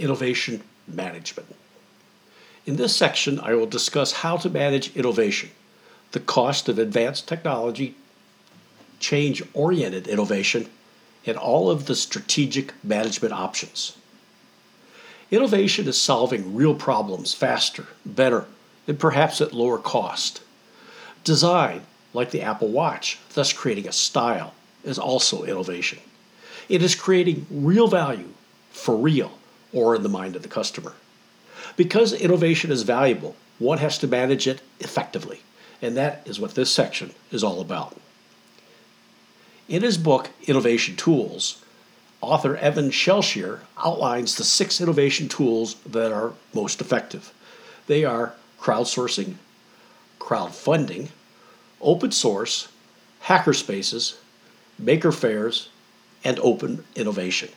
innovation management. In this section, I will discuss how to manage innovation, the cost of advanced technology, change oriented innovation, and all of the strategic management options. Innovation is solving real problems faster, better, and perhaps at lower cost. Design, like the Apple Watch, thus creating a style, is also innovation. It is creating real value for real or in the mind of the customer. Because innovation is valuable, one has to manage it effectively, and that is what this section is all about. In his book, Innovation Tools, author Evan Shellshear outlines the six innovation tools that are most effective. They are crowdsourcing, crowdfunding, open source, hackerspaces, maker fairs, and open innovation.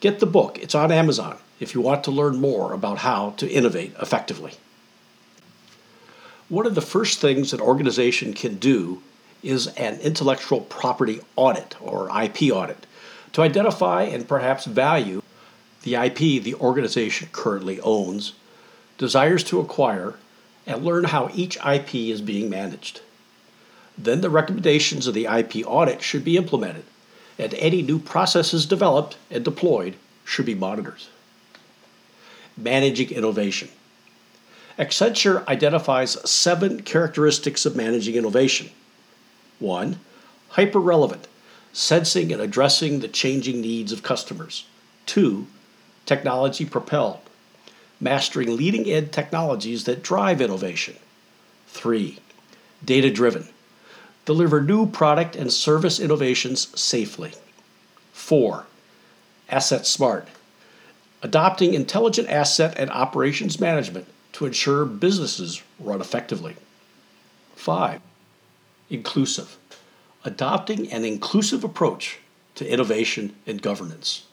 Get the book, it's on Amazon if you want to learn more about how to innovate effectively. One of the first things an organization can do is an intellectual property audit or IP audit to identify and perhaps value the IP the organization currently owns, desires to acquire, and learn how each IP is being managed. Then the recommendations of the IP audit should be implemented, and any new processes developed and deployed should be monitored. Managing innovation. Accenture identifies seven characteristics of managing innovation. One, hyper relevant, sensing and addressing the changing needs of customers. Two, technology propelled, mastering leading edge technologies that drive innovation. Three, data driven, deliver new product and service innovations safely. Four, asset smart, adopting intelligent asset and operations management to ensure businesses run effectively. Five, inclusive, adopting an inclusive approach to innovation and governance.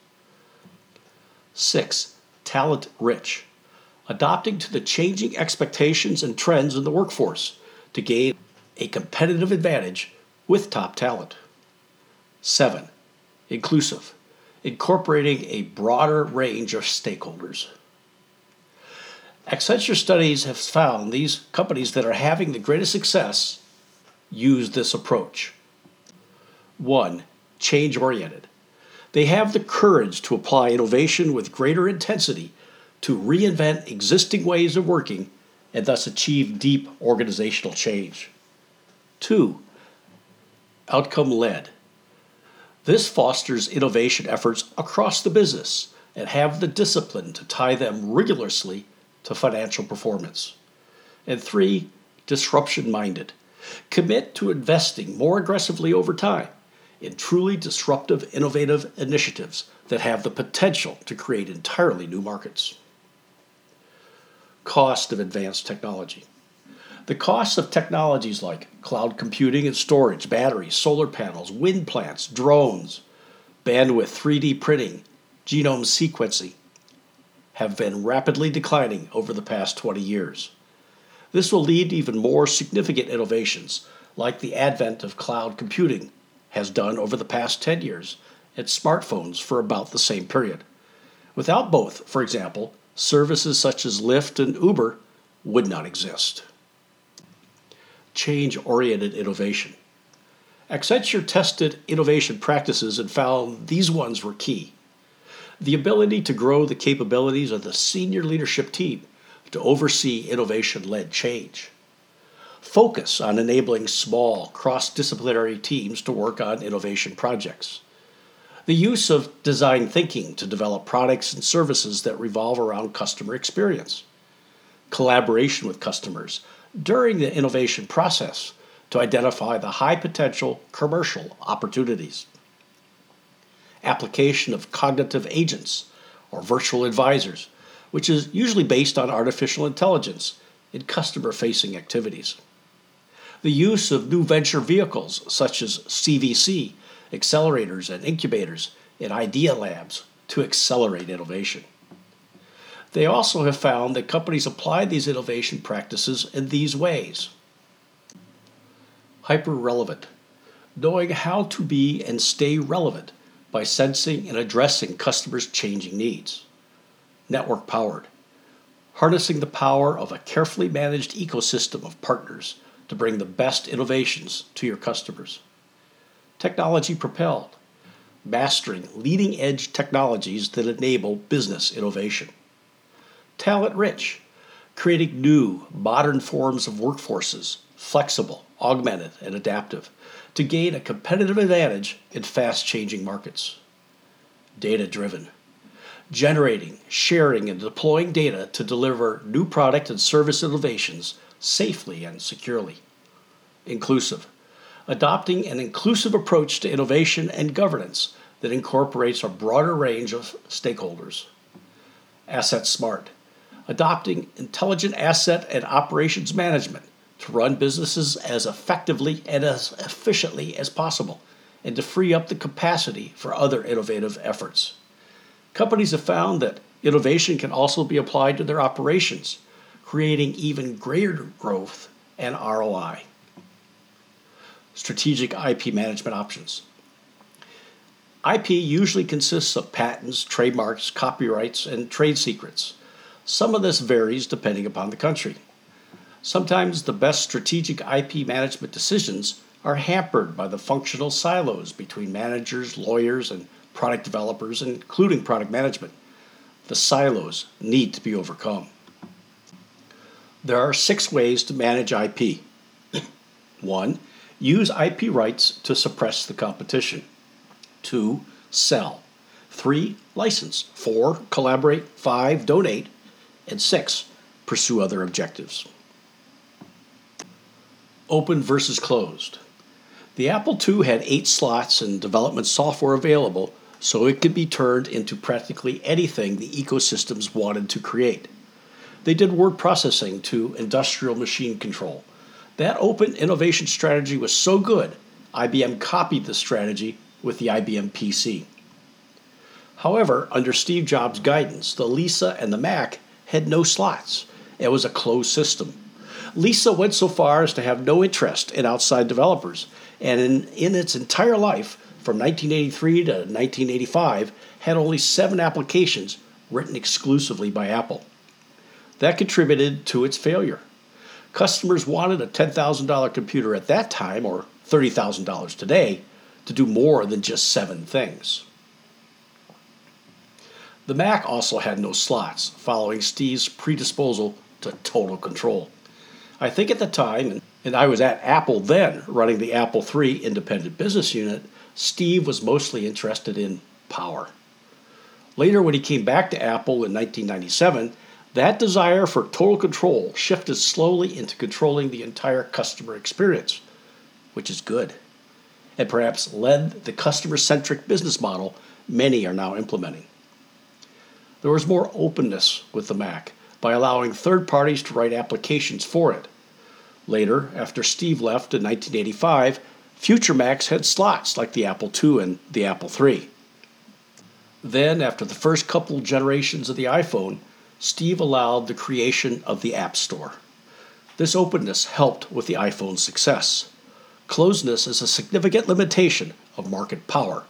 Six, talent rich, adopting to the changing expectations and trends in the workforce to gain a competitive advantage with top talent. Seven, inclusive, incorporating a broader range of stakeholders. Accenture studies have found these companies that are having the greatest success use this approach. One, change oriented. They have the courage to apply innovation with greater intensity to reinvent existing ways of working and thus achieve deep organizational change. Two, outcome led. This fosters innovation efforts across the business and have the discipline to tie them rigorously to financial performance. And three, disruption minded. Commit to investing more aggressively over time in truly disruptive, innovative initiatives that have the potential to create entirely new markets. Cost of advanced technology. The costs of technologies like cloud computing and storage, batteries, solar panels, wind plants, drones, bandwidth, 3D printing, genome sequencing have been rapidly declining over the past 20 years. This will lead to even more significant innovations, like the advent of cloud computing has done over the past 10 years, and smartphones for about the same period. Without both, for example, services such as Lyft and Uber would not exist change oriented innovation. Accenture tested innovation practices and found these ones were key. The ability to grow the capabilities of the senior leadership team to oversee innovation led change. Focus on enabling small, cross disciplinary teams to work on innovation projects. The use of design thinking to develop products and services that revolve around customer experience. Collaboration with customers during the innovation process to identify the high potential commercial opportunities. Application of cognitive agents or virtual advisors, which is usually based on artificial intelligence in customer facing activities. The use of new venture vehicles such as CVC, accelerators, and incubators in idea labs to accelerate innovation. They also have found that companies apply these innovation practices in these ways hyper relevant, knowing how to be and stay relevant by sensing and addressing customers' changing needs. network powered, harnessing the power of a carefully managed ecosystem of partners to bring the best innovations to your customers. Technology propelled, mastering leading edge technologies that enable business innovation. Talent rich, creating new, modern forms of workforces, flexible, augmented, and adaptive, to gain a competitive advantage in fast changing markets. Data driven, generating, sharing, and deploying data to deliver new product and service innovations safely and securely. Inclusive, adopting an inclusive approach to innovation and governance that incorporates a broader range of stakeholders. Asset smart, adopting intelligent asset and operations management to run businesses as effectively and as efficiently as possible and to free up the capacity for other innovative efforts. Companies have found that innovation can also be applied to their operations, creating even greater growth and ROI. Strategic IP management options. IP usually consists of patents, trademarks, copyrights, and trade secrets. Some of this varies depending upon the country. Sometimes the best strategic IP management decisions are hampered by the functional silos between managers, lawyers, and product developers, including product management. The silos need to be overcome. There are six ways to manage IP. 1. Use IP rights to suppress the competition. 2. Sell. 3. License. 4. Collaborate. 5. Donate. And 6. Pursue other objectives. Open versus closed. The Apple II had eight slots and development software available, so it could be turned into practically anything the ecosystems wanted to create. They did word processing to industrial machine control. That open innovation strategy was so good, IBM copied the strategy with the IBM PC. However, under Steve Jobs' guidance, the Lisa and the Mac had no slots. It was a closed system. Lisa went so far as to have no interest in outside developers, and in, in its entire life, from 1983 to 1985, had only seven applications written exclusively by Apple. That contributed to its failure. Customers wanted a $10,000 computer at that time, or $30,000 today, to do more than just seven things. The Mac also had no slots, following Steve's predisposal to total control. I think at the time, and I was at Apple then, running the Apple III independent business unit, Steve was mostly interested in power. Later, when he came back to Apple in 1997, that desire for total control shifted slowly into controlling the entire customer experience, which is good, and perhaps led the customer centric business model many are now implementing. There was more openness with the Mac by allowing third parties to write applications for it. Later, after Steve left in 1985, future Macs had slots like the Apple II and the Apple III. Then, after the first couple generations of the iPhone, Steve allowed the creation of the App Store. This openness helped with the iPhone's success. Closeness is a significant limitation of market power.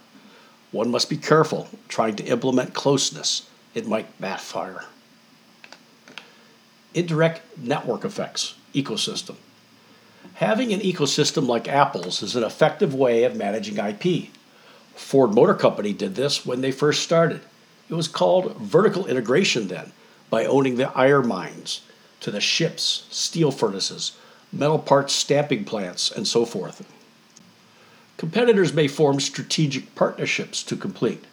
One must be careful trying to implement closeness, it might backfire indirect network effects ecosystem. Having an ecosystem like Apple's is an effective way of managing IP. Ford Motor Company did this when they first started. It was called vertical integration then, by owning the iron mines to the ships, steel furnaces, metal parts stamping plants, and so forth. Competitors may form strategic partnerships to complete.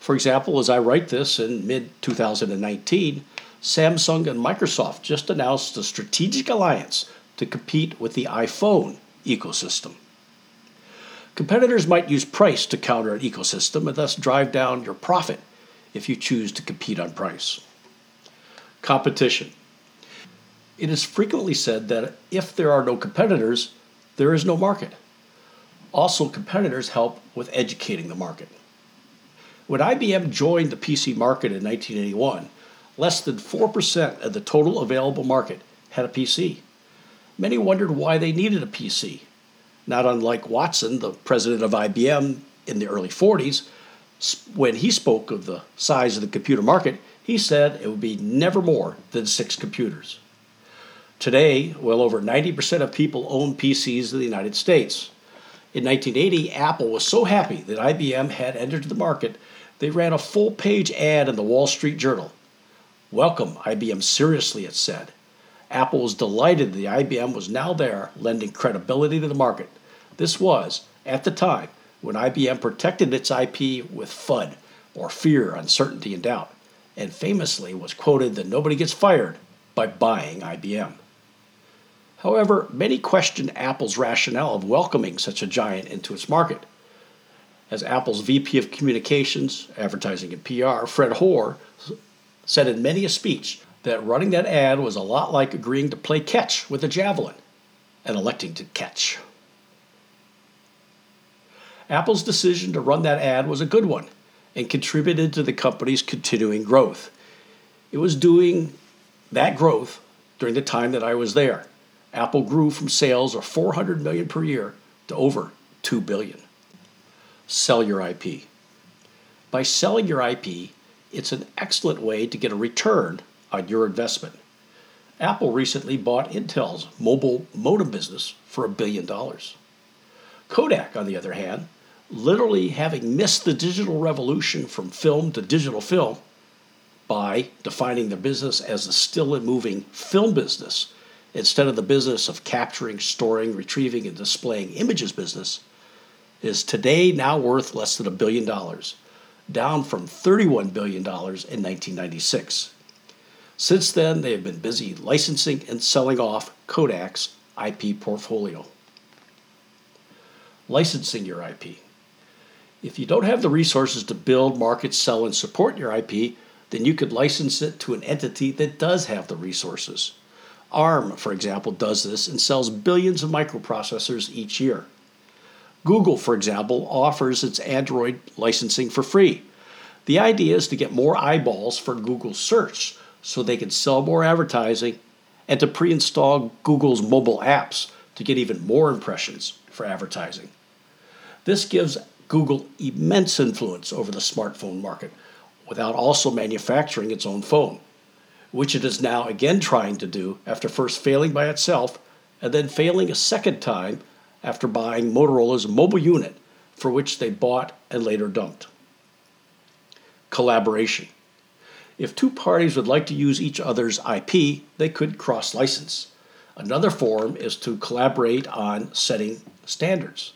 For example, as I write this in mid 2019, Samsung and Microsoft just announced a strategic alliance to compete with the iPhone ecosystem. Competitors might use price to counter an ecosystem and thus drive down your profit if you choose to compete on price. Competition. It is frequently said that if there are no competitors, there is no market. Also, competitors help with educating the market. When IBM joined the PC market in 1981, less than 4% of the total available market had a PC. Many wondered why they needed a PC. Not unlike Watson, the president of IBM in the early 40s, when he spoke of the size of the computer market, he said it would be never more than six computers. Today, well over 90% of people own PCs in the United States. In 1980, Apple was so happy that IBM had entered the market, they ran a full page ad in the Wall Street Journal. Welcome, IBM seriously, it said. Apple was delighted the IBM was now there, lending credibility to the market. This was, at the time, when IBM protected its IP with FUD, or fear, uncertainty, and doubt, and famously was quoted that nobody gets fired by buying IBM. However, many questioned Apple's rationale of welcoming such a giant into its market. As Apple's VP of Communications, Advertising, and PR, Fred Hoar, said in many a speech that running that ad was a lot like agreeing to play catch with a javelin and electing to catch. Apple's decision to run that ad was a good one and contributed to the company's continuing growth. It was doing that growth during the time that I was there. Apple grew from sales of 400 million per year to over 2 billion. Sell your IP. By selling your IP, it's an excellent way to get a return on your investment. Apple recently bought Intel's mobile modem business for a billion dollars. Kodak, on the other hand, literally having missed the digital revolution from film to digital film by defining their business as a still and moving film business instead of the business of capturing, storing, retrieving, and displaying images business, is today now worth less than a billion dollars, down from $31 billion in 1996. Since then, they have been busy licensing and selling off Kodak's IP portfolio. Licensing your IP. If you don't have the resources to build, market, sell, and support your IP, then you could license it to an entity that does have the resources. ARM, for example, does this and sells billions of microprocessors each year. Google, for example, offers its Android licensing for free. The idea is to get more eyeballs for Google search so they can sell more advertising and to pre install Google's mobile apps to get even more impressions for advertising. This gives Google immense influence over the smartphone market without also manufacturing its own phone which it is now again trying to do after first failing by itself and then failing a second time after buying Motorola's mobile unit, for which they bought and later dumped. Collaboration. If two parties would like to use each other's IP, they could cross license. Another form is to collaborate on setting standards.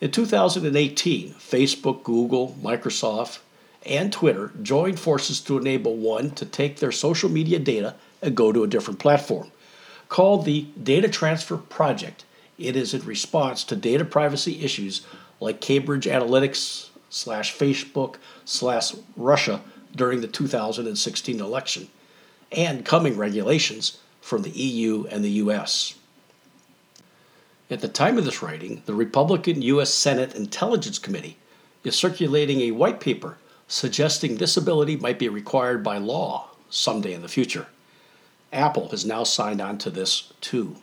In 2018, Facebook, Google, Microsoft, and Twitter joined forces to enable one to take their social media data and go to a different platform. Called the Data Transfer Project, it is in response to data privacy issues like Cambridge Analytica slash Facebook slash Russia during the 2016 election and coming regulations from the EU and the US. At the time of this writing, the Republican U.S. Senate Intelligence Committee is circulating a white paper suggesting this ability might be required by law someday in the future. Apple has now signed on to this too.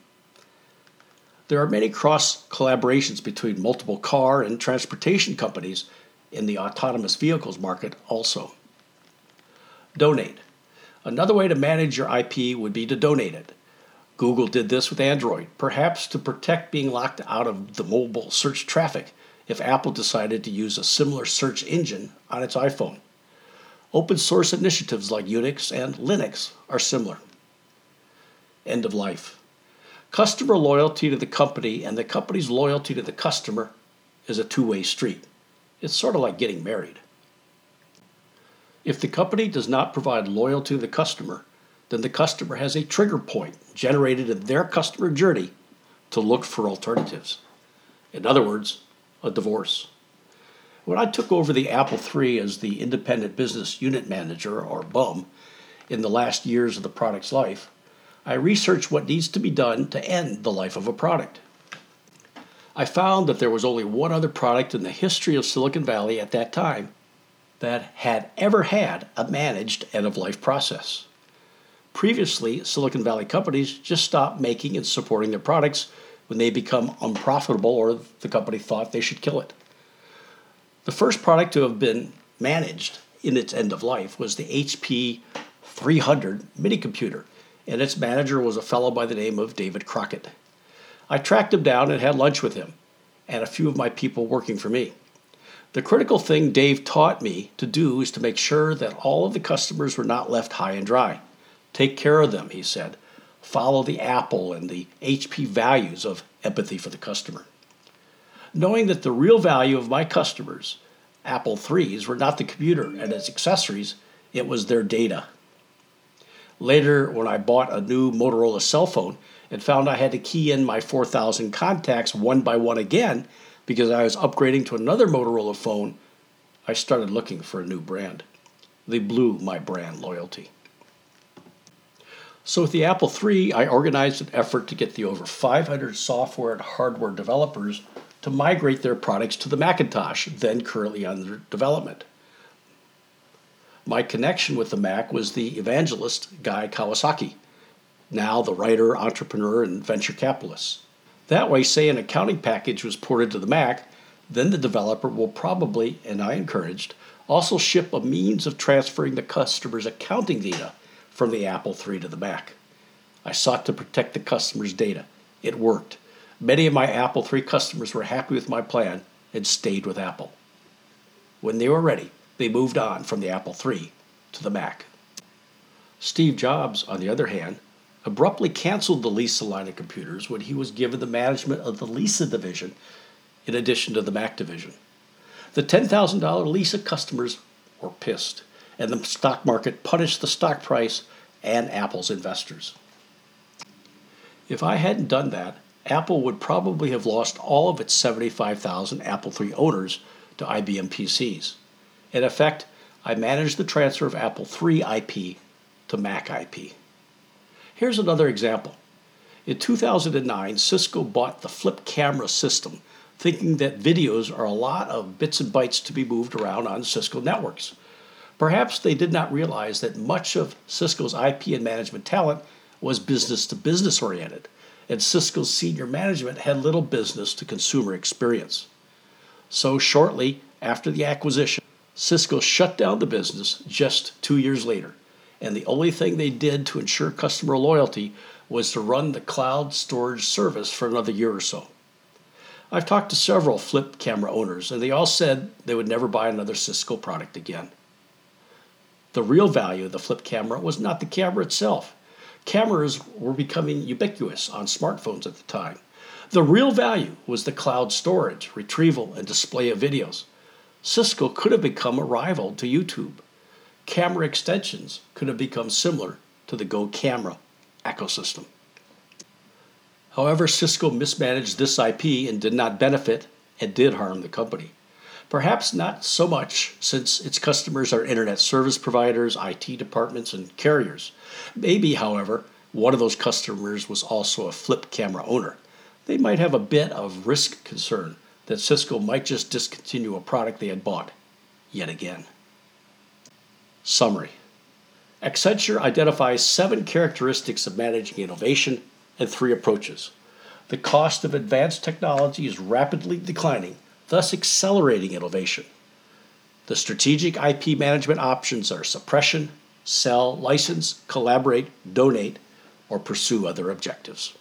There are many cross collaborations between multiple car and transportation companies in the autonomous vehicles market also. Donate. Another way to manage your IP would be to donate it. Google did this with Android, perhaps to protect being locked out of the mobile search traffic if Apple decided to use a similar search engine on its iPhone. Open source initiatives like Unix and Linux are similar. End of life. Customer loyalty to the company and the company's loyalty to the customer is a two way street. It's sort of like getting married. If the company does not provide loyalty to the customer, then the customer has a trigger point generated in their customer journey to look for alternatives. In other words, a divorce. When I took over the Apple III as the independent business unit manager, or BUM, in the last years of the product's life, I researched what needs to be done to end the life of a product. I found that there was only one other product in the history of Silicon Valley at that time that had ever had a managed end of life process. Previously, Silicon Valley companies just stopped making and supporting their products when they become unprofitable or the company thought they should kill it. The first product to have been managed in its end of life was the HP 300 mini computer, and its manager was a fellow by the name of David Crockett. I tracked him down and had lunch with him and a few of my people working for me. The critical thing Dave taught me to do is to make sure that all of the customers were not left high and dry. Take care of them, he said. Follow the Apple and the HP values of empathy for the customer. Knowing that the real value of my customers, Apple IIIs, were not the computer and its accessories, it was their data. Later, when I bought a new Motorola cell phone and found I had to key in my 4,000 contacts one by one again because I was upgrading to another Motorola phone, I started looking for a new brand. They blew my brand loyalty. So, with the Apple III, I organized an effort to get the over 500 software and hardware developers to migrate their products to the Macintosh, then currently under development. My connection with the Mac was the evangelist Guy Kawasaki, now the writer, entrepreneur, and venture capitalist. That way, say an accounting package was ported to the Mac, then the developer will probably, and I encouraged, also ship a means of transferring the customer's accounting data from the Apple III to the Mac. I sought to protect the customer's data. It worked. Many of my Apple III customers were happy with my plan and stayed with Apple. When they were ready, they moved on from the Apple III to the Mac. Steve Jobs, on the other hand, abruptly canceled the Lisa line of computers when he was given the management of the Lisa division in addition to the Mac division. The $10,000 Lisa customers were pissed, and the stock market punished the stock price and Apple's investors. If I hadn't done that, Apple would probably have lost all of its 75,000 Apple III owners to IBM PCs. In effect, I managed the transfer of Apple III IP to Mac IP. Here's another example. In 2009, Cisco bought the flip camera system, thinking that videos are a lot of bits and bytes to be moved around on Cisco networks. Perhaps they did not realize that much of Cisco's IP and management talent was business to business oriented, and Cisco's senior management had little business to consumer experience. So, shortly after the acquisition, Cisco shut down the business just two years later and the only thing they did to ensure customer loyalty was to run the cloud storage service for another year or so. I've talked to several flip camera owners, and they all said they would never buy another Cisco product again. The real value of the flip camera was not the camera itself. Cameras were becoming ubiquitous on smartphones at the time. The real value was the cloud storage, retrieval, and display of videos. Cisco could have become a rival to YouTube camera extensions could have become similar to the Go Camera ecosystem. However, Cisco mismanaged this IP and did not benefit and did harm the company. Perhaps not so much since its customers are internet service providers, IT departments, and carriers. Maybe, however, one of those customers was also a flip camera owner. They might have a bit of risk concern that Cisco might just discontinue a product they had bought yet again. Summary Accenture identifies seven characteristics of managing innovation and three approaches. The cost of advanced technology is rapidly declining, thus accelerating innovation. The strategic IP management options are suppression, sell, license, collaborate, donate, or pursue other objectives.